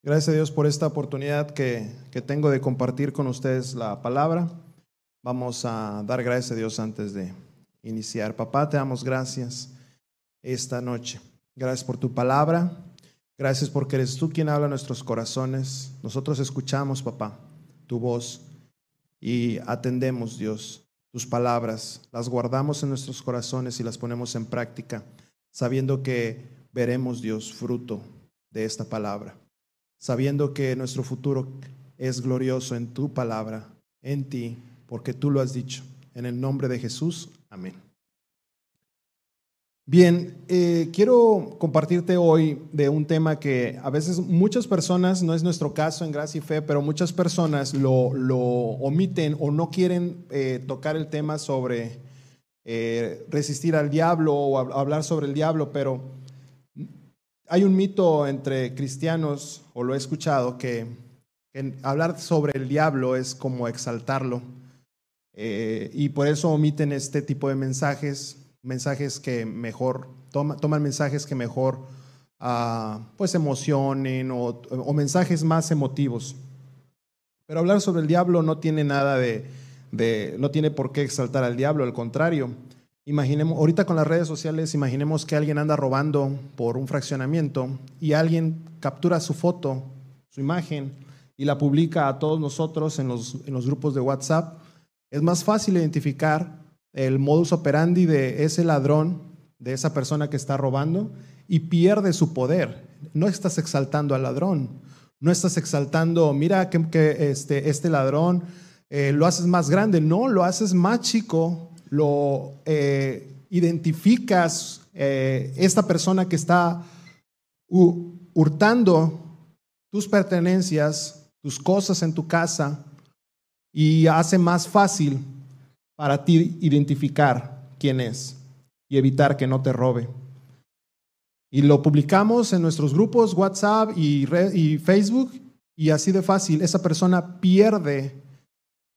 Gracias a Dios por esta oportunidad que, que, tengo de compartir con ustedes la palabra. Vamos a dar gracias a Dios antes de iniciar. Papá, te damos gracias esta noche. Gracias por tu palabra. Gracias porque eres tú quien habla a nuestros corazones. Nosotros escuchamos, papá, tu voz y atendemos, Dios, tus palabras. Las guardamos en nuestros corazones y las ponemos en práctica, sabiendo que veremos, Dios, fruto de esta palabra sabiendo que nuestro futuro es glorioso en tu palabra, en ti, porque tú lo has dicho. En el nombre de Jesús, amén. Bien, eh, quiero compartirte hoy de un tema que a veces muchas personas, no es nuestro caso en Gracia y Fe, pero muchas personas lo, omiten o no quieren eh, tocar el tema sobre eh, resistir al diablo o hablar sobre el diablo, pero hay un mito entre cristianos, o lo he escuchado, que, hablar sobre el diablo es como exaltarlo. Eh, y por eso omiten este tipo de mensajes, mensajes que mejor, toman mensajes que mejor uh, pues emocionen o, mensajes más emotivos. Pero hablar sobre el diablo no tiene nada de, de, no tiene por qué exaltar al diablo, al contrario. Imaginemos, ahorita con las redes sociales, imaginemos que alguien anda robando por un fraccionamiento y alguien captura su foto, su imagen y la publica a todos nosotros en los, en los grupos de WhatsApp. Es más fácil identificar el modus operandi de ese ladrón, de esa persona que está robando y pierde su poder. No estás exaltando al ladrón, no estás exaltando, mira que, este, este ladrón eh, lo haces más grande, no, lo haces más chico lo eh, identificas, eh, esta persona que está hurtando tus pertenencias, tus cosas en tu casa, y hace más fácil para ti identificar quién es y evitar que no te robe. Y lo publicamos en nuestros grupos WhatsApp y, y Facebook y así de fácil, esa persona pierde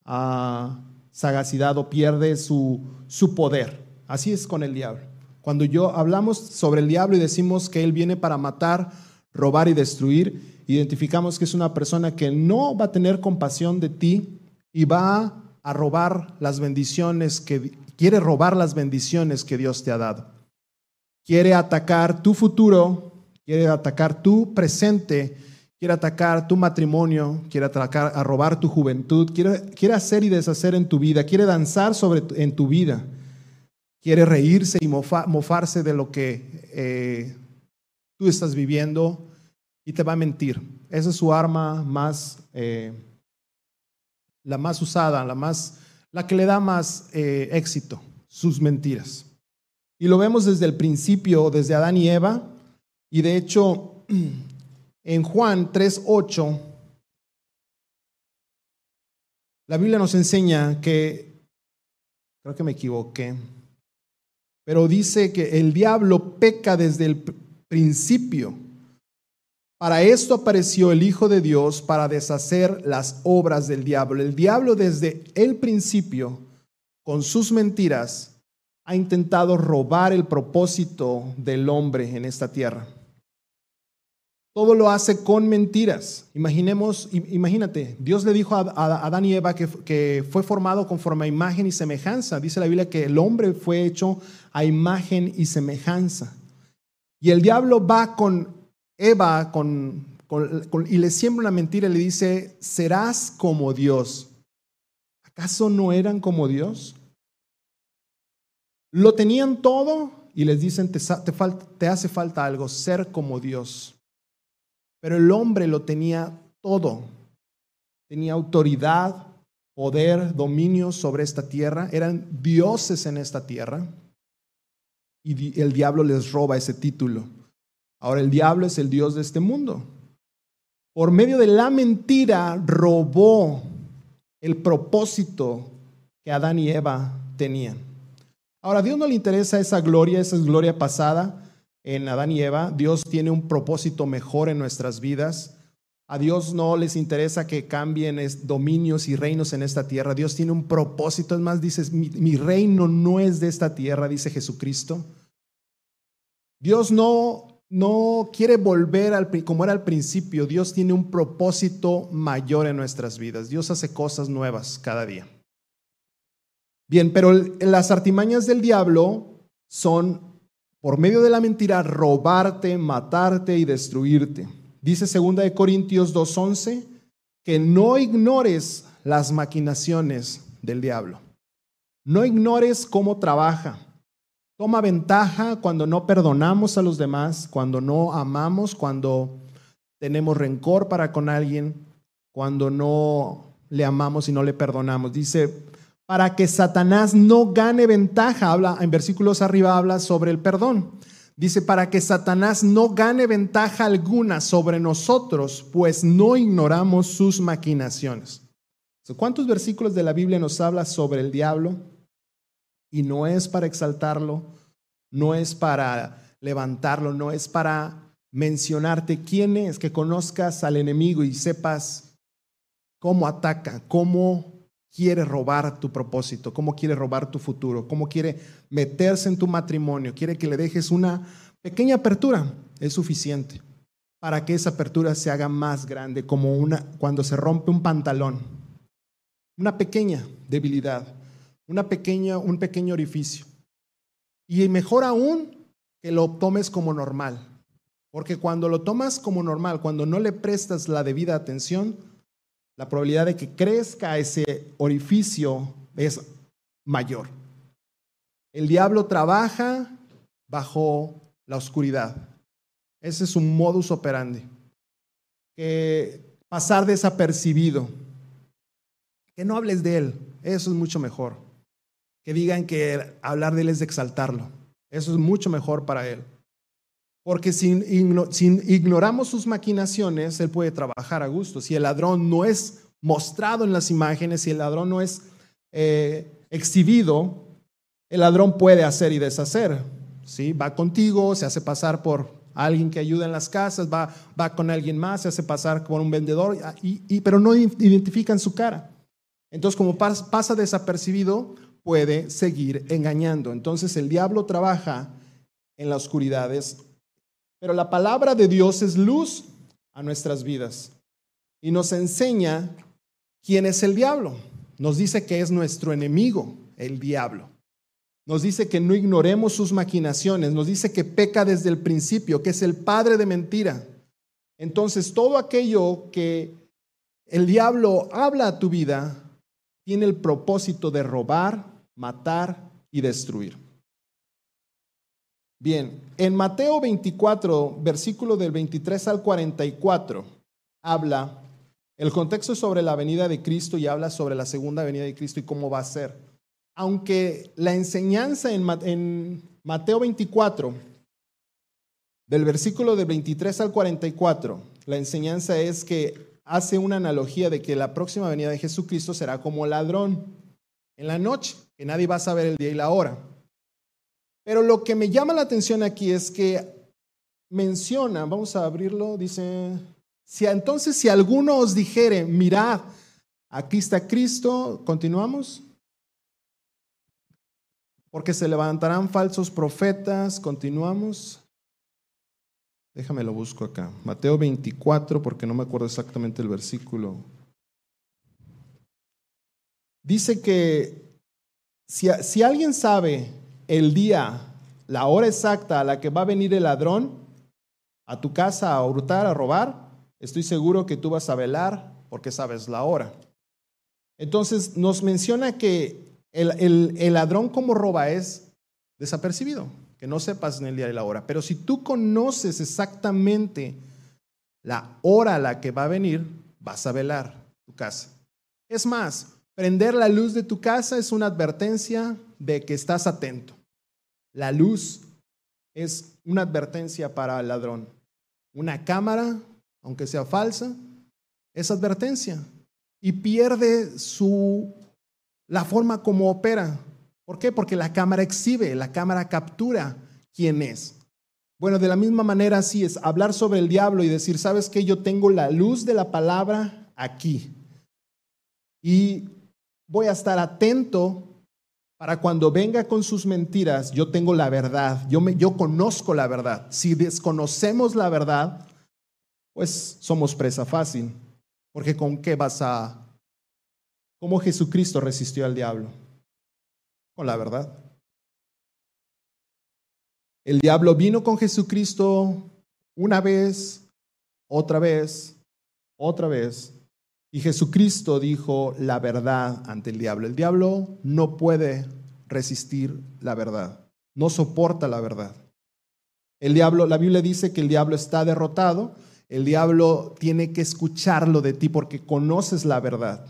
a sagacidad o pierde su, su poder. Así es con el diablo. Cuando yo hablamos sobre el diablo y decimos que él viene para matar, robar y destruir, identificamos que es una persona que no va a tener compasión de ti y va a robar las bendiciones que quiere robar las bendiciones que Dios te ha dado. Quiere atacar tu futuro, quiere atacar tu presente quiere atacar tu matrimonio, quiere atacar a robar tu juventud, quiere, quiere hacer y deshacer en tu vida, quiere danzar sobre, en tu vida, quiere reírse y mofarse de lo que eh, tú estás viviendo y te va a mentir. Esa es su arma más, eh, la más usada, la, más, la que le da más eh, éxito, sus mentiras. Y lo vemos desde el principio, desde Adán y Eva, y de hecho en Juan 3.8, la Biblia nos enseña que, creo que me equivoqué, pero dice que el diablo peca desde el principio. Para esto apareció el Hijo de Dios para deshacer las obras del diablo. El diablo desde el principio, con sus mentiras, ha intentado robar el propósito del hombre en esta tierra. Todo lo hace con mentiras. Imaginemos, imagínate, Dios le dijo a, Adán y Eva que, que, fue formado conforme a imagen y semejanza. Dice la Biblia que el hombre fue hecho a imagen y semejanza. Y el diablo va con Eva con, y le siembra una mentira y le dice, serás como Dios. ¿Acaso no eran como Dios? Lo tenían todo y les dicen, te, te hace falta algo, ser como Dios. Pero el hombre lo tenía todo. Tenía autoridad, poder, dominio sobre esta tierra. Eran dioses en esta tierra. Y el diablo les roba ese título. Ahora el diablo es el dios de este mundo. Por medio de la mentira robó el propósito que Adán y Eva tenían. Ahora a Dios no le interesa esa gloria, esa gloria pasada en Adán y Eva. Dios tiene un propósito mejor en nuestras vidas. A Dios no les interesa que cambien dominios y reinos en esta tierra. Dios tiene un propósito. Es más, dices, mi, reino no es de esta tierra, dice Jesucristo. Dios no, no quiere volver al, como era al principio. Dios tiene un propósito mayor en nuestras vidas. Dios hace cosas nuevas cada día. Bien, pero las artimañas del diablo son, por medio de la mentira, robarte, matarte y destruirte. Dice 2 de Corintios 2:11 que no ignores las maquinaciones del diablo. No ignores cómo trabaja. Toma ventaja cuando no perdonamos a los demás, cuando no amamos, cuando tenemos rencor para con alguien, cuando no le amamos y no le perdonamos. Dice, para que Satanás no gane ventaja, habla en versículos arriba habla sobre el perdón. Dice, para que Satanás no gane ventaja alguna sobre nosotros, pues no ignoramos sus maquinaciones. ¿Cuántos versículos de la Biblia nos habla sobre el diablo? Y no es para exaltarlo, no es para levantarlo, no es para mencionarte quién es, que conozcas al enemigo y sepas cómo ataca, cómo quiere robar tu propósito, cómo quiere robar tu futuro, cómo quiere meterse en tu matrimonio, quiere que le dejes una pequeña apertura, es suficiente para que esa apertura se haga más grande, como una cuando se rompe un pantalón. Una pequeña debilidad, una pequeña, un pequeño orificio. Y mejor aún que lo tomes como normal, porque cuando lo tomas como normal, cuando no le prestas la debida atención, la probabilidad de que crezca ese orificio es mayor. El diablo trabaja bajo la oscuridad. Ese es un modus operandi. Que pasar desapercibido. Que no hables de él. Eso es mucho mejor. Que digan que hablar de él es exaltarlo. Eso es mucho mejor para él. Porque si, ignoramos sus maquinaciones, él puede trabajar a gusto. Si el ladrón no es mostrado en las imágenes, si el ladrón no es eh, exhibido, el ladrón puede hacer y deshacer. ¿sí? Va contigo, se hace pasar por alguien que ayuda en las casas, va, va con alguien más, se hace pasar por un vendedor, y, pero no identifican su cara. Entonces, como pasa desapercibido, puede seguir engañando. Entonces, el diablo trabaja en la oscuridad. Pero la palabra de Dios es luz a nuestras vidas y nos enseña quién es el diablo. Nos dice que es nuestro enemigo, el diablo. Nos dice que no ignoremos sus maquinaciones. Nos dice que peca desde el principio, que es el padre de mentira. Entonces, todo aquello que el diablo habla a tu vida tiene el propósito de robar, matar y destruir. Bien, en Mateo 24, versículo del 23 al 44, habla, el contexto sobre la venida de Cristo y habla sobre la segunda venida de Cristo y cómo va a ser. Aunque la enseñanza en, en Mateo 24, del versículo del 23 al 44, la enseñanza es que hace una analogía de que la próxima venida de Jesucristo será como ladrón en la noche, que nadie va a saber el día y la hora. Pero lo que me llama la atención aquí es que menciona, vamos a abrirlo, dice, si entonces si alguno os dijere, mirad, aquí está Cristo, continuamos. Porque se levantarán falsos profetas, continuamos. Déjame lo busco acá. Mateo 24, porque no me acuerdo exactamente el versículo. Dice que si, si alguien sabe el día, la hora exacta a la que va a venir el ladrón a tu casa a hurtar, a robar, estoy seguro que tú vas a velar porque sabes la hora. Entonces nos menciona que el, el ladrón como roba es desapercibido, que no sepas en el día y la hora. Pero si tú conoces exactamente la hora a la que va a venir, vas a velar tu casa. Es más, prender la luz de tu casa es una advertencia de que estás atento. La luz es una advertencia para el ladrón. Una cámara, aunque sea falsa, es advertencia y pierde su la forma como opera. ¿Por qué? Porque la cámara exhibe, la cámara captura quién es. Bueno, de la misma manera así es hablar sobre el diablo y decir, ¿sabes qué? Yo tengo la luz de la palabra aquí. Y voy a estar atento para cuando venga con sus mentiras, yo tengo la verdad, yo, me, yo conozco la verdad. Si desconocemos la verdad, pues somos presa fácil, porque ¿con qué vas a... ¿Cómo Jesucristo resistió al diablo? Con la verdad. El diablo vino con Jesucristo una vez, otra vez, otra vez. Y Jesucristo dijo la verdad ante el diablo. El diablo no puede resistir la verdad, no soporta la verdad. El diablo, la Biblia dice que el diablo está derrotado, el diablo tiene que escucharlo de ti porque conoces la verdad.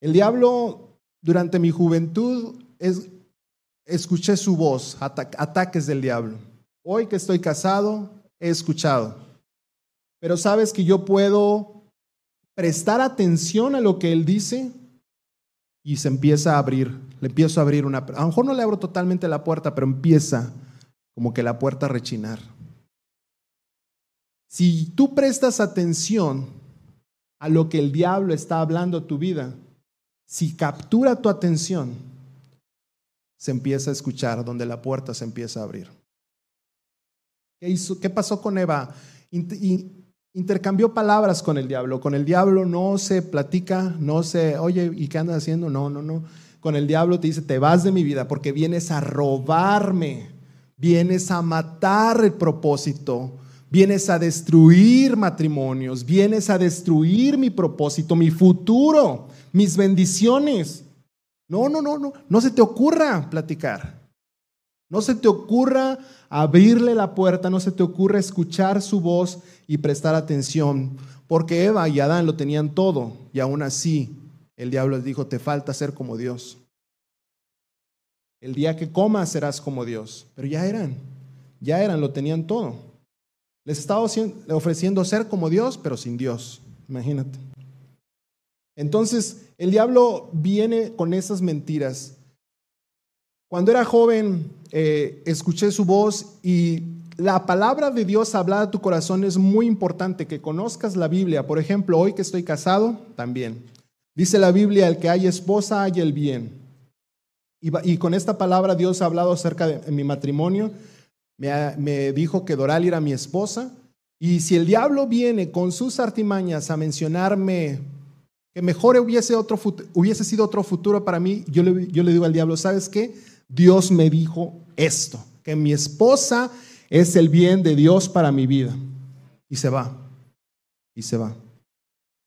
El diablo durante mi juventud es, escuché su voz, ataques del diablo. Hoy que estoy casado, he escuchado. Pero sabes que yo puedo prestar atención a lo que él dice y se empieza a abrir. Le empiezo a abrir una... A lo mejor no le abro totalmente la puerta, pero empieza como que la puerta a rechinar. Si tú prestas atención a lo que el diablo está hablando a tu vida, si captura tu atención, se empieza a escuchar, donde la puerta se empieza a abrir. ¿Qué, hizo? ¿Qué pasó con Eva? Intercambió palabras con el diablo. Con el diablo no se platica, no se, oye, ¿y qué andas haciendo? No, no, no. Con el diablo te dice, te vas de mi vida porque vienes a robarme, vienes a matar el propósito, vienes a destruir matrimonios, vienes a destruir mi propósito, mi futuro, mis bendiciones. No, no, no, no, no se te ocurra platicar. No se te ocurra abrirle la puerta, no se te ocurra escuchar su voz y prestar atención, porque Eva y Adán lo tenían todo y aún así el diablo les dijo, te falta ser como Dios. El día que comas serás como Dios, pero ya eran, ya eran, lo tenían todo. Les estaba ofreciendo ser como Dios, pero sin Dios, imagínate. Entonces, el diablo viene con esas mentiras. Cuando era joven, eh, escuché su voz y la palabra de Dios hablada a tu corazón es muy importante, que conozcas la Biblia. Por ejemplo, hoy que estoy casado, también. Dice la Biblia, el que hay esposa, hay el bien. Y, con esta palabra Dios ha hablado acerca de mi matrimonio. Me, dijo que Doral era mi esposa. Y si el diablo viene con sus artimañas a mencionarme que mejor hubiese, otro, hubiese sido otro futuro para mí, yo le, yo le digo al diablo, ¿sabes qué? Dios me dijo esto, que mi esposa es el bien de Dios para mi vida. Y se va, y se va.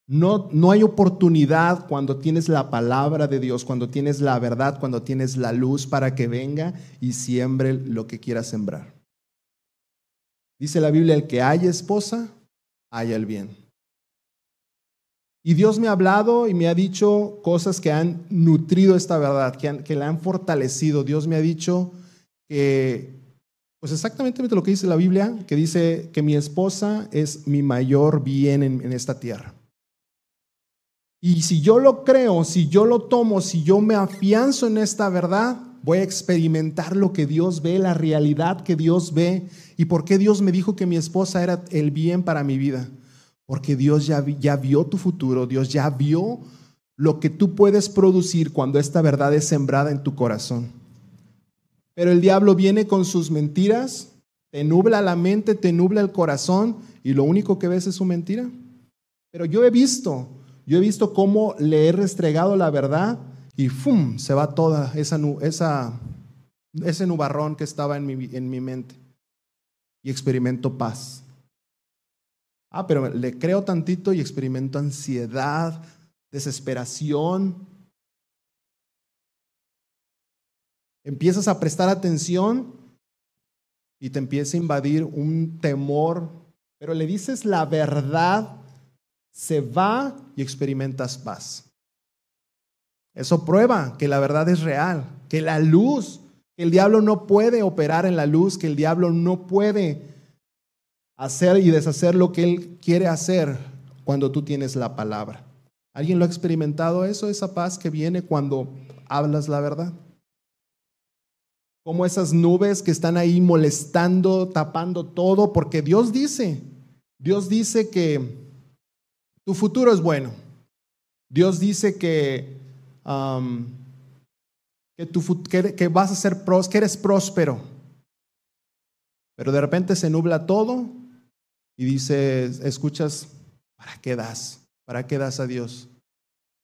No, no hay oportunidad cuando tienes la palabra de Dios, cuando tienes la verdad, cuando tienes la luz para que venga y siembre lo que quiera sembrar. Dice la Biblia, el que haya esposa, haya el bien. Y Dios me ha hablado y me ha dicho cosas que han nutrido esta verdad, que, la han fortalecido. Dios me ha dicho que, pues exactamente lo que dice la Biblia, que dice que mi esposa es mi mayor bien en, en esta tierra. Y si yo lo creo, si yo lo tomo, si yo me afianzo en esta verdad, voy a experimentar lo que Dios ve, la realidad que Dios ve. ¿Y por qué Dios me dijo que mi esposa era el bien para mi vida? Porque Dios ya, ya vio tu futuro, Dios ya vio lo que tú puedes producir cuando esta verdad es sembrada en tu corazón. Pero el diablo viene con sus mentiras, te nubla la mente, te nubla el corazón y lo único que ves es su mentira. Pero yo he visto, yo he visto cómo le he restregado la verdad y ¡fum! se va toda esa, esa, ese nubarrón que estaba en mi, en mi mente y experimento paz. Ah, pero le creo tantito y experimento ansiedad, desesperación. Empiezas a prestar atención y te empieza a invadir un temor, pero le dices la verdad, se va y experimentas paz. Eso prueba que la verdad es real, que la luz, que el diablo no puede operar en la luz, que el diablo no puede hacer y deshacer lo que Él quiere hacer cuando tú tienes la palabra. ¿Alguien lo ha experimentado eso, esa paz que viene cuando hablas la verdad? Como esas nubes que están ahí molestando, tapando todo, porque Dios dice, Dios dice que tu futuro es bueno. Dios dice que, que, tu, que, vas a ser que eres próspero. Pero de repente se nubla todo y dices, escuchas, ¿para qué das? ¿Para qué das a Dios?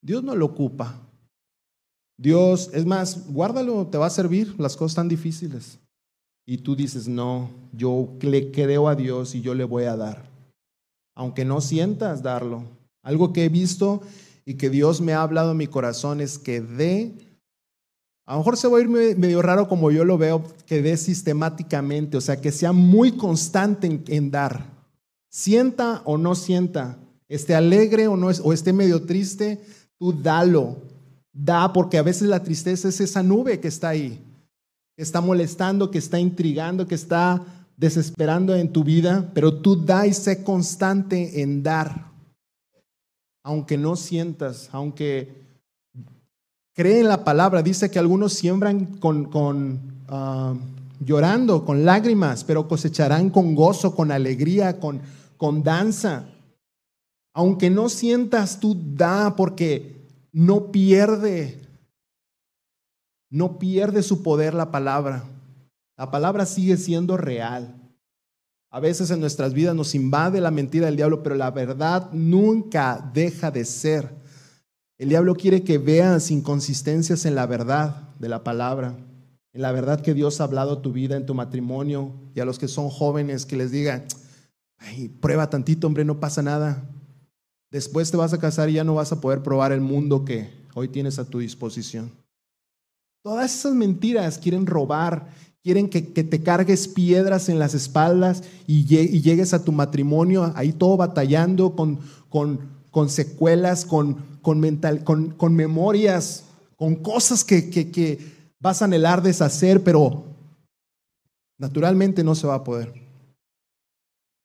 Dios no lo ocupa. Dios, es más, guárdalo, te va a servir, las cosas tan difíciles. Y tú dices, no, yo le creo a Dios y yo le voy a dar. Aunque no sientas darlo. Algo que he visto y que Dios me ha hablado en mi corazón es que dé, a lo mejor se va a ir medio raro como yo lo veo, que dé sistemáticamente, o sea, que sea muy constante en dar. Sienta o no sienta, esté alegre o, no, o esté medio triste, tú dalo. Da, porque a veces la tristeza es esa nube que está ahí, que está molestando, que está intrigando, que está desesperando en tu vida, pero tú da y sé constante en dar. Aunque no sientas, aunque cree en la palabra, dice que algunos siembran con, con ah, llorando, con lágrimas, pero cosecharán con gozo, con alegría, con, con danza. Aunque no sientas, tú da porque no pierde, no pierde su poder la palabra. La palabra sigue siendo real. A veces en nuestras vidas nos invade la mentira del diablo, pero la verdad nunca deja de ser. El diablo quiere que veas inconsistencias en la verdad de la palabra, en la verdad que Dios ha hablado a tu vida, en tu matrimonio, y a los que son jóvenes que les diga, Ay, prueba tantito, hombre, no pasa nada. Después te vas a casar y ya no vas a poder probar el mundo que hoy tienes a tu disposición. Todas esas mentiras quieren robar, quieren que, te cargues piedras en las espaldas y, llegues a tu matrimonio ahí todo batallando con, con, secuelas, con, con, mental, con, memorias, con cosas que, que vas a anhelar deshacer, pero naturalmente no se va a poder.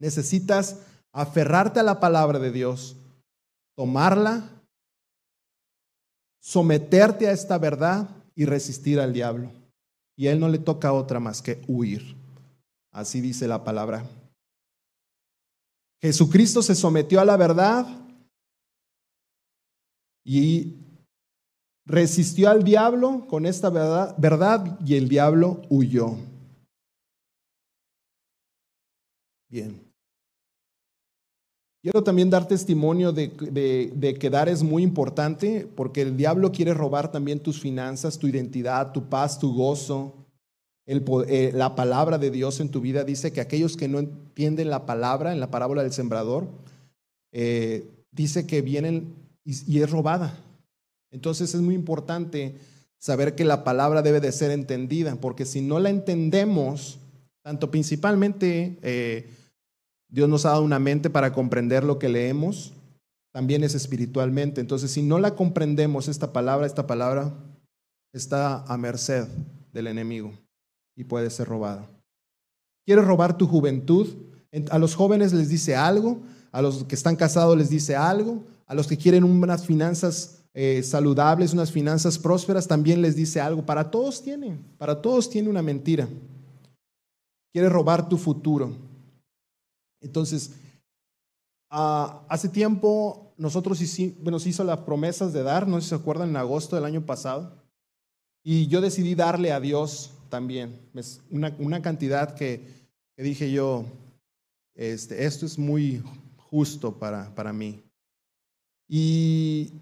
Necesitas aferrarte a la palabra de Dios tomarla, someterte a esta verdad y resistir al diablo. Y a él no le toca otra más que huir. Así dice la palabra. Jesucristo se sometió a la verdad y resistió al diablo con esta verdad, verdad y el diablo huyó. Bien. Quiero también dar testimonio de, que dar es muy importante porque el diablo quiere robar también tus finanzas, tu identidad, tu paz, tu gozo. Eh, la palabra de Dios en tu vida dice que aquellos que no entienden la palabra en la parábola del sembrador, eh, dice que vienen y, y, es robada. Entonces es muy importante saber que la palabra debe de ser entendida, porque si no la entendemos, tanto principalmente... Eh, Dios nos ha dado una mente para comprender lo que leemos, también es espiritualmente. Entonces, si no la comprendemos, esta palabra, esta palabra está a merced del enemigo y puede ser robada. ¿Quieres robar tu juventud? A los jóvenes les dice algo, a los que están casados les dice algo, a los que quieren unas finanzas eh, saludables, unas finanzas prósperas, también les dice algo. Para todos tiene, para todos tiene una mentira. Quieres robar tu futuro. Entonces, ah, hace tiempo nosotros hicimos, hizo las promesas de dar, no sé si se acuerdan, en agosto del año pasado. Y yo decidí darle a Dios también. Una, cantidad que, dije yo, este, esto es muy justo para, para mí. Y,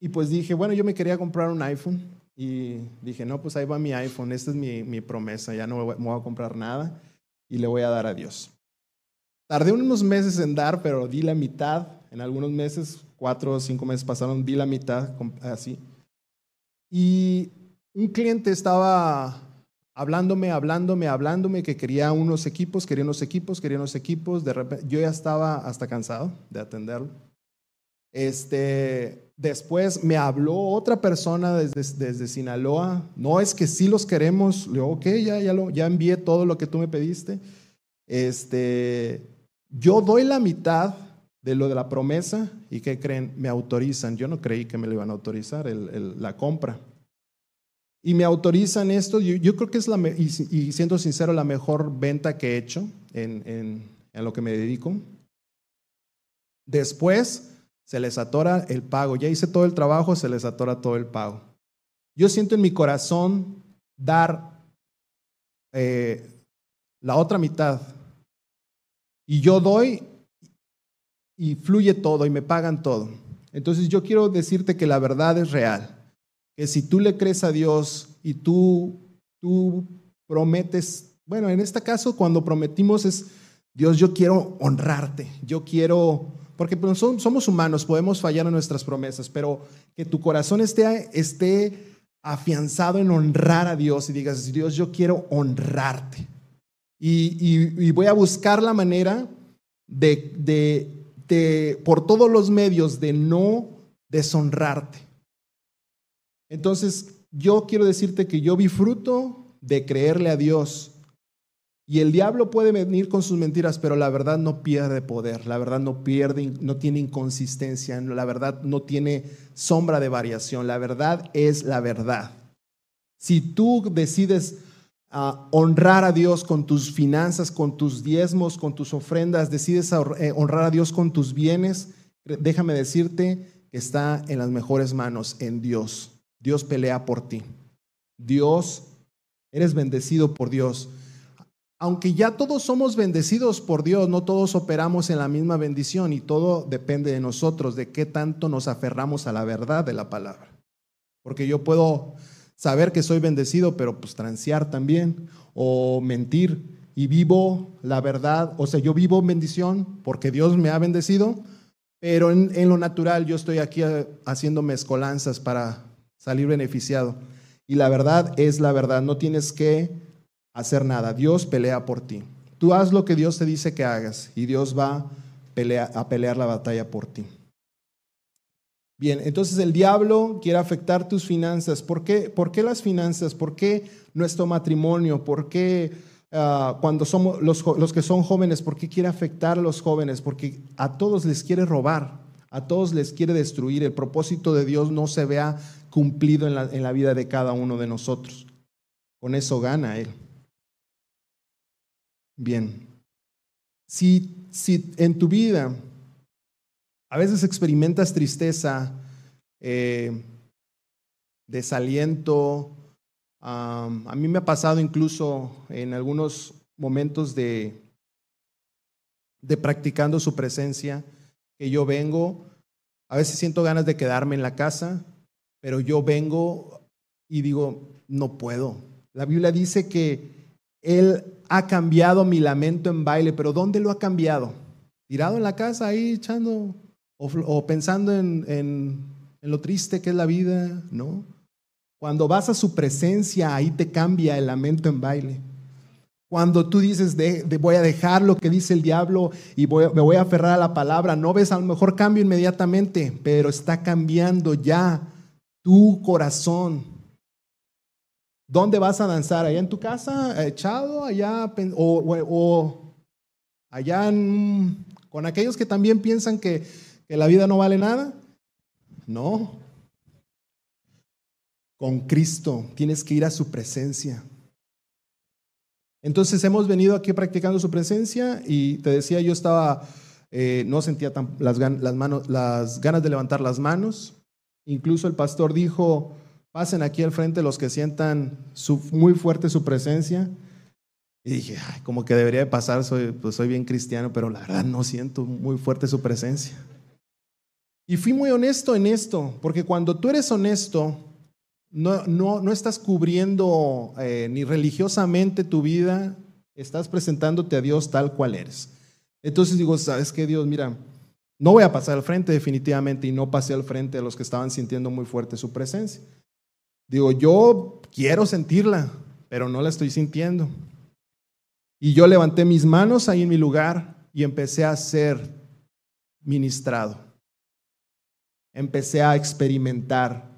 y pues dije, bueno, yo me quería comprar un iPhone. Y dije, no, pues ahí va mi iPhone, esta es mi, mi promesa, ya no me voy a comprar nada y le voy a dar a Dios. Tardé unos meses en dar, pero di la mitad. En algunos meses, cuatro o cinco meses pasaron, di la mitad, así. Y un cliente estaba hablándome, hablándome, hablándome que quería unos equipos, quería unos equipos, quería unos equipos. De repente, yo ya estaba hasta cansado de atenderlo. Este, después me habló otra persona desde, desde Sinaloa. No es que sí los queremos. Le digo, ok, ya, ya, lo, ya envié todo lo que tú me pediste. Este, yo doy la mitad de lo de la promesa y ¿qué creen? Me autorizan. Yo no creí que me lo iban a autorizar la compra. Y me autorizan esto. Yo, creo que es, la, y, siendo sincero, la mejor venta que he hecho en, en lo que me dedico. Después se les atora el pago. Ya hice todo el trabajo, se les atora todo el pago. yo siento en mi corazón dar eh, la otra mitad. Y yo doy y fluye todo y me pagan todo. Entonces yo quiero decirte que la verdad es real. Que si tú le crees a Dios y tú, tú prometes, bueno, en este caso cuando prometimos es, Dios, yo quiero honrarte, yo quiero, porque pues, somos humanos, podemos fallar en nuestras promesas, pero que tu corazón esté, esté afianzado en honrar a Dios y digas, Dios, yo quiero honrarte. Y, voy a buscar la manera de, por todos los medios, de no deshonrarte. Entonces, yo quiero decirte que yo vi fruto de creerle a Dios. Y el diablo puede venir con sus mentiras, pero la verdad no pierde poder, la verdad no pierde, no tiene inconsistencia, la verdad no tiene sombra de variación, la verdad es la verdad. Si tú decides honrar a Dios con tus finanzas, con tus diezmos, con tus ofrendas, decides eh, honrar a Dios con tus bienes, déjame decirte que está en las mejores manos, en Dios. Dios pelea por ti. Dios, eres bendecido por Dios. Aunque ya todos somos bendecidos por Dios, no todos operamos en la misma bendición y todo depende de nosotros, de qué tanto nos aferramos a la verdad de la palabra. Porque yo puedo saber que soy bendecido, pero pues transear también, o mentir y vivo la verdad, o sea, yo vivo bendición porque Dios me ha bendecido, pero en, lo natural yo estoy aquí eh, haciendo mezcolanzas para salir beneficiado. Y la verdad es la verdad, no tienes que hacer nada, Dios pelea por ti. Tú haz lo que Dios te dice que hagas y Dios va a pelear la batalla por ti. Bien, entonces el diablo quiere afectar tus finanzas. ¿Por qué, ¿Por qué las finanzas? ¿Por qué nuestro matrimonio? ¿Por qué ah, cuando somos los, los, que son jóvenes, por qué quiere afectar a los jóvenes? Porque a todos les quiere robar, a todos les quiere destruir. El propósito de Dios no se vea cumplido en la, en la vida de cada uno de nosotros. Con eso gana Él. Bien, si, si en tu vida a veces experimentas tristeza, eh, desaliento. a mí me ha pasado incluso en algunos momentos de, de practicando su presencia, que yo vengo, a veces siento ganas de quedarme en la casa, pero yo vengo y digo, no puedo. La Biblia dice que Él ha cambiado mi lamento en baile, pero ¿dónde lo ha cambiado? Tirado en la casa ahí echando o, pensando en, lo triste que es la vida, ¿no? Cuando vas a su presencia, ahí te cambia el lamento en baile. Cuando tú dices, de, voy a dejar lo que dice el diablo y me voy a aferrar a la palabra, no ves a lo mejor cambio inmediatamente, pero está cambiando ya tu corazón. ¿Dónde vas a danzar? ¿Allá en tu casa, echado? ¿Allá? O allá con aquellos que también piensan que ¿Que la vida no vale nada? No. Con Cristo tienes que ir a su presencia. Entonces hemos venido aquí practicando su presencia y te decía, yo estaba, eh, no sentía las, las, manos, las ganas de levantar las manos. Incluso el pastor dijo, pasen aquí al frente los que sientan muy fuerte su presencia. Y dije, como que debería de pasar, soy, pues soy bien cristiano, pero la verdad no siento muy fuerte su presencia. Y fui muy honesto en esto, porque cuando tú eres honesto, no, no, no estás cubriendo eh, ni religiosamente tu vida, estás presentándote a Dios tal cual eres. Entonces digo, ¿sabes qué, Dios? Mira, no voy a pasar al frente definitivamente y no pasé al frente de los que estaban sintiendo muy fuerte su presencia. Digo, yo quiero sentirla, pero no la estoy sintiendo. Y yo levanté mis manos ahí en mi lugar y empecé a ser ministrado empecé a experimentar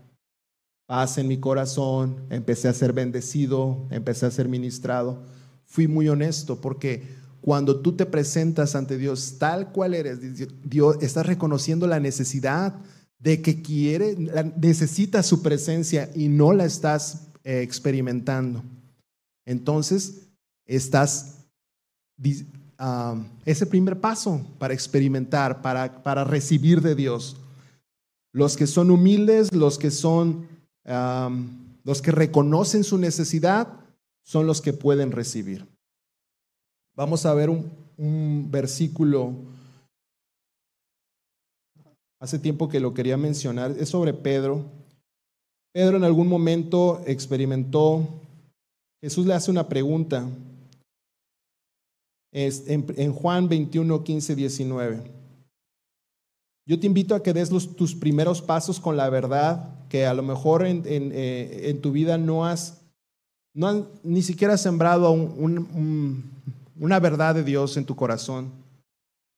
paz en mi corazón, empecé a ser bendecido, empecé a ser ministrado. Fui muy honesto porque cuando tú te presentas ante Dios tal cual eres, Dios estás reconociendo la necesidad de que quiere, necesita su presencia y no la estás eh, experimentando. Entonces, estás ah, ese primer paso para experimentar, para, para recibir de Dios los que son humildes, los que son Los que reconocen su necesidad son los que pueden recibir. Vamos a ver un, versículo. Hace tiempo que lo quería mencionar. Es sobre Pedro. Pedro en algún momento experimentó, Jesús le hace una pregunta es en, Juan 21, 15, 19. Yo te invito a que des tus primeros pasos con la verdad, que a lo mejor en, eh, tu vida no has, no ni siquiera sembrado una verdad de Dios en tu corazón.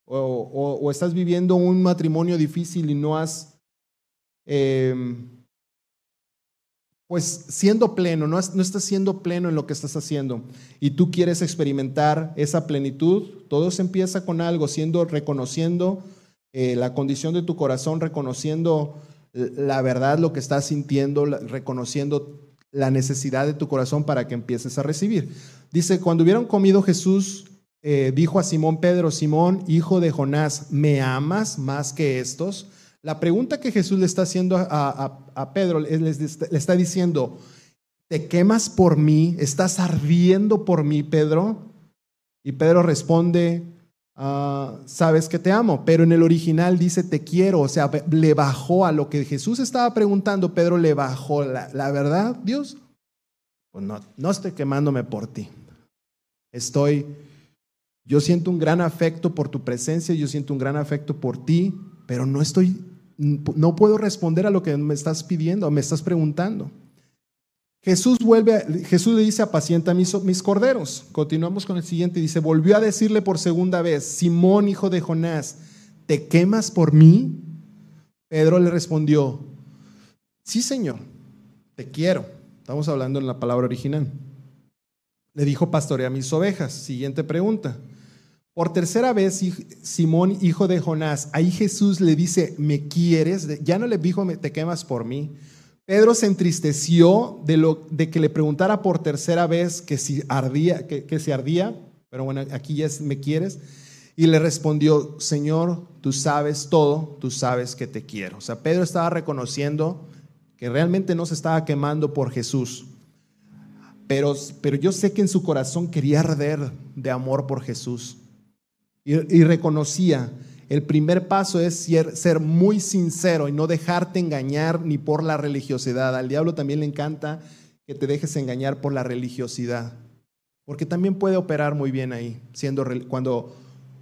O, estás viviendo un matrimonio difícil y no has em, pues siendo pleno, no, estás siendo pleno en lo que estás haciendo y tú quieres experimentar esa plenitud, todo se empieza con algo, siendo, reconociendo eh, la condición de tu corazón, reconociendo la verdad, lo que estás sintiendo, reconociendo la necesidad de tu corazón para que empieces a recibir. Dice, cuando hubieron comido Jesús, eh, dijo a Simón Pedro, Simón, hijo de Jonás, ¿me amas más que estos? La pregunta que Jesús le está haciendo a, Pedro, le está diciendo, ¿te quemas por mí? ¿Estás ardiendo por mí, Pedro? Y Pedro responde, ah, sabes que te amo, pero en el original dice te quiero, o sea, le bajó a lo que Jesús estaba preguntando, Pedro le bajó, la, verdad, Dios, pues no, no estoy quemándome por ti, estoy, yo siento un gran afecto por tu presencia, yo siento un gran afecto por ti, pero no estoy no puedo responder a lo que me estás pidiendo, me estás preguntando. Jesús vuelve, Jesús le dice, apacienta mis, mis corderos. Continuamos con el siguiente, dice, volvió a decirle por segunda vez, Simón, hijo de Jonás, ¿te quemas por mí? Pedro le respondió, sí, Señor, te quiero. Estamos hablando en la palabra original. Le dijo, pastorea mis ovejas. Siguiente pregunta. Por tercera vez, Simón, hijo de Jonás, ahí Jesús le dice, ¿me quieres? Ya no le dijo, te quemas por mí. Pedro se entristeció de, lo, de que le preguntara por tercera vez que si ardía, que, que si ardía, pero bueno, aquí ya es, ¿me quieres? Y le respondió, Señor, tú sabes todo, tú sabes que te quiero. O sea, Pedro estaba reconociendo que realmente no se estaba quemando por Jesús, pero, pero yo sé que en su corazón quería arder de amor por Jesús y, reconocía, el primer paso es ser, muy sincero y no dejarte engañar ni por la religiosidad. Al diablo también le encanta que te dejes engañar por la religiosidad, porque también puede operar muy bien ahí,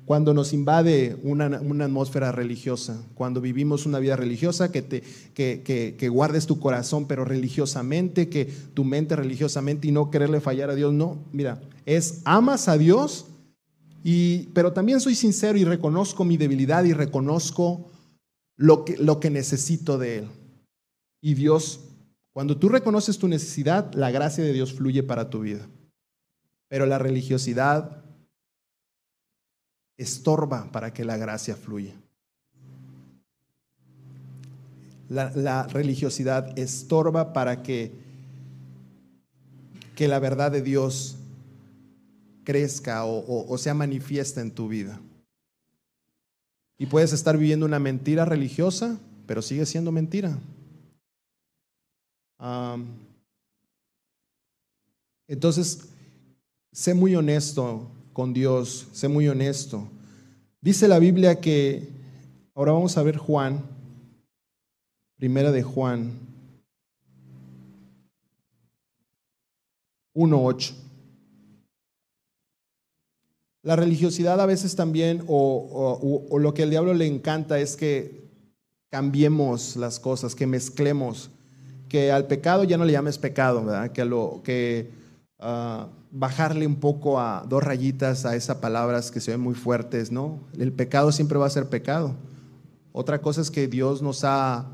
cuando, nos invade una, atmósfera religiosa, cuando vivimos una vida religiosa, que, te, que, guardes tu corazón, pero religiosamente, que tu mente religiosamente y no quererle fallar a Dios. No, mira, es amas a Dios pero también soy sincero y reconozco mi debilidad y reconozco lo que, lo que necesito de Él. Y Dios, cuando tú reconoces tu necesidad, la gracia de Dios fluye para tu vida. Pero la religiosidad estorba para que la gracia fluya. La, la, religiosidad estorba para que, que la verdad de Dios crezca o, sea manifiesta en tu vida. Y puedes estar viviendo una mentira religiosa, pero sigue siendo mentira. entonces, sé muy honesto con Dios, sé muy honesto. Dice la Biblia que, ahora vamos a ver Juan, primera de Juan 1.8. La religiosidad a veces también, o, lo que al diablo le encanta es que cambiemos las cosas, que mezclemos, que al pecado ya no le llames pecado, que ah, bajarle un poco a dos rayitas a esas palabras que se ven muy fuertes, ¿no? El pecado siempre va a ser pecado. Otra cosa es que Dios nos ha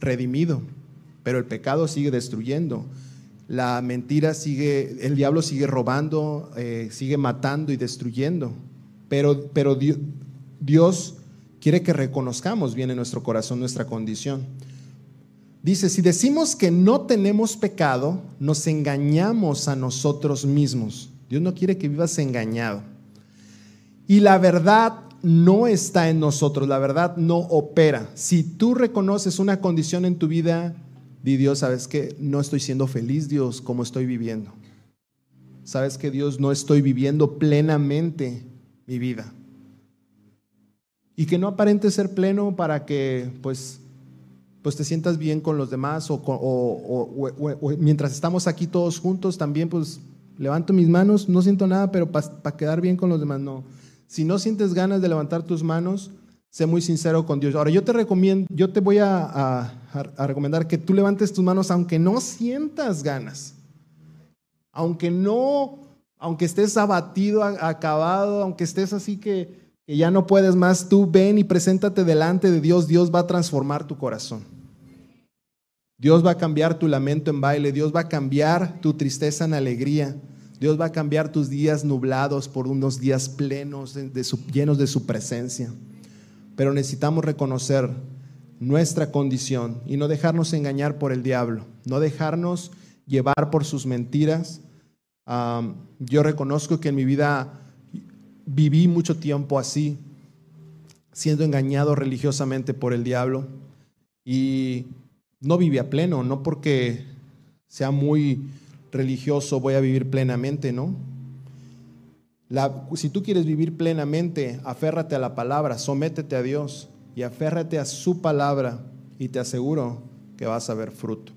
redimido, pero el pecado sigue destruyendo la mentira sigue, el diablo sigue robando, eh, sigue matando y destruyendo. Pero, pero Dios quiere que reconozcamos bien en nuestro corazón nuestra condición. Dice, si decimos que no tenemos pecado, nos engañamos a nosotros mismos. Dios no quiere que vivas engañado. Y la verdad no está en nosotros, la verdad no opera. Si tú reconoces una condición en tu vida Di Dios, sabes que no estoy siendo feliz, Dios, como estoy viviendo. Sabes que Dios no estoy viviendo plenamente mi vida. Y que no aparente ser pleno para que pues, pues te sientas bien con los demás o, o, mientras estamos aquí todos juntos también pues levanto mis manos, no siento nada, pero para quedar bien con los demás no. Si no sientes ganas de levantar tus manos, sé muy sincero con Dios. Ahora yo te recomiendo, yo te voy a, a recomendar que tú levantes tus manos aunque no sientas ganas, aunque no, aunque estés abatido, acabado, aunque estés así que que ya no puedes más, tú ven y preséntate delante de Dios, Dios va a transformar tu corazón. Dios va a cambiar tu lamento en baile, Dios va a cambiar tu tristeza en alegría, Dios va a cambiar tus días nublados por unos días plenos, llenos de su presencia. Pero necesitamos reconocer nuestra condición y no dejarnos engañar por el diablo, no dejarnos llevar por sus mentiras. yo reconozco que en mi vida viví mucho tiempo así, siendo engañado religiosamente por el diablo y no viví a pleno, no porque sea muy religioso voy a vivir plenamente, ¿no? Si tú quieres vivir plenamente, aférrate a la palabra, sométete a Dios y aférrate a su palabra y te aseguro que vas a ver fruto.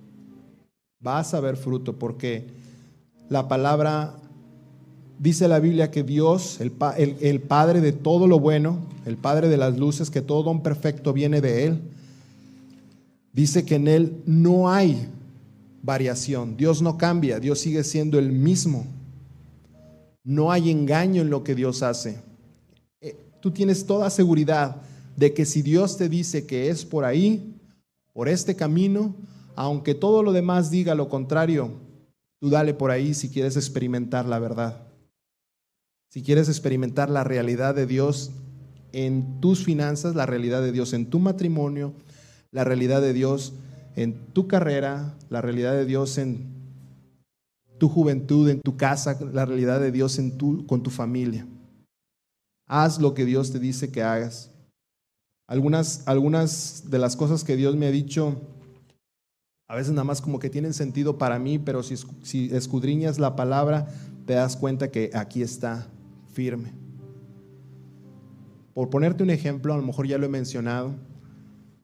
Vas a ver fruto porque la palabra Dice la Biblia que Dios, el, el, Padre de todo lo bueno, el Padre de las luces, que todo don perfecto viene de Él, dice que en Él no hay variación. Dios no cambia, Dios sigue siendo el mismo. No hay engaño en lo que Dios hace. Eh, tú tienes toda seguridad de que si Dios te dice que es por ahí, por este camino, aunque todo lo demás diga lo contrario, tú dale por ahí si quieres experimentar la verdad. Si quieres experimentar la realidad de Dios en tus finanzas, la realidad de Dios en tu matrimonio, la realidad de Dios en tu carrera, la realidad de Dios en tu juventud, en tu casa, la realidad de Dios en tu, con tu familia. Haz lo que Dios te dice que hagas. Algunas, algunas de las cosas que Dios me ha dicho, a veces nada más como que tienen sentido para mí, pero si, si escudriñas la palabra, te das cuenta que aquí está firme. Por ponerte un ejemplo, a lo mejor ya lo he mencionado,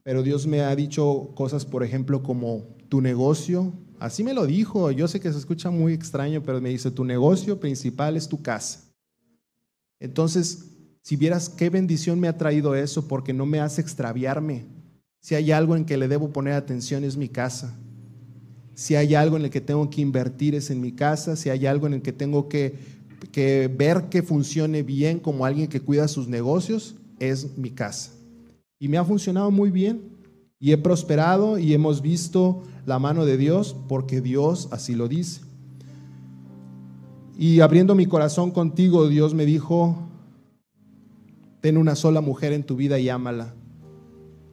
pero Dios me ha dicho cosas, por ejemplo, como tu negocio, así me lo dijo, yo sé que se escucha muy extraño, pero me dice, tu negocio principal es tu casa. Entonces, si vieras qué bendición me ha traído eso, porque no me hace extraviarme. Si hay algo en que le debo poner atención es mi casa. Si hay algo en el que tengo que invertir es en mi casa. Si hay algo en el que tengo que que ver que funcione bien como alguien que cuida sus negocios es mi casa. Y me ha funcionado muy bien y he prosperado y hemos visto la mano de Dios porque Dios así lo dice. Y abriendo mi corazón contigo, Dios me dijo, ten una sola mujer en tu vida y ámala.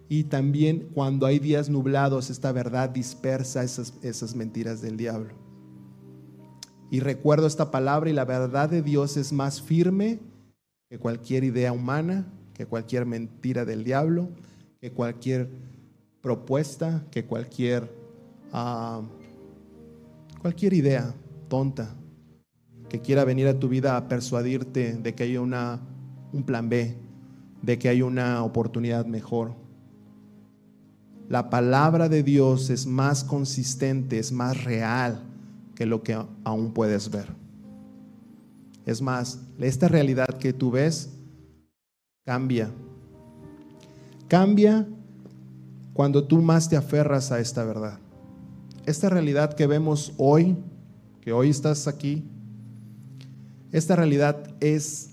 Y también cuando hay días nublados, esta verdad dispersa esas, esas mentiras del diablo. Y recuerdo esta palabra y la verdad de Dios es más firme que cualquier idea humana, que cualquier mentira del diablo, que cualquier propuesta, que cualquier, ah, cualquier idea tonta que quiera venir a tu vida a persuadirte de que hay una, un plan B, de que hay una oportunidad mejor. La palabra de Dios es más consistente, es más real lo que aún puedes ver. Es más, esta realidad que tú ves cambia. Cambia cuando tú más te aferras a esta verdad. Esta realidad que vemos hoy, que hoy estás aquí, esta realidad es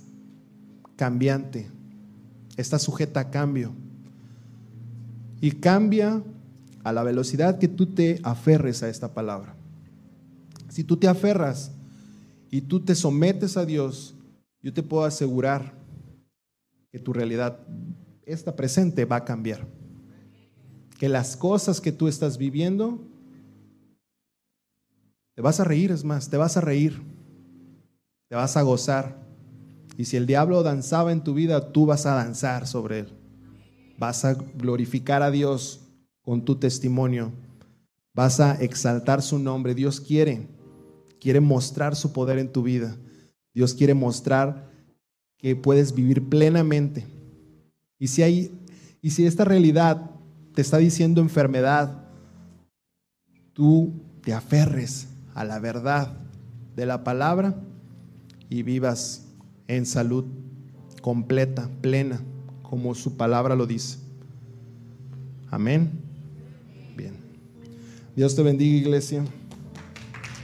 cambiante, está sujeta a cambio. Y cambia a la velocidad que tú te aferres a esta palabra. Si tú te aferras y tú te sometes a Dios, yo te puedo asegurar que tu realidad, esta presente, va a cambiar. Que las cosas que tú estás viviendo, te vas a reír, es más, te vas a reír, te vas a gozar. Y si el diablo danzaba en tu vida, tú vas a danzar sobre él. Vas a glorificar a Dios con tu testimonio vas a exaltar su nombre. Dios quiere, quiere mostrar su poder en tu vida. Dios quiere mostrar que puedes vivir plenamente. Y si hay y si esta realidad te está diciendo enfermedad, tú te aferres a la verdad de la palabra y vivas en salud completa, plena, como su palabra lo dice. Amén. Bien. Dios te bendiga, iglesia.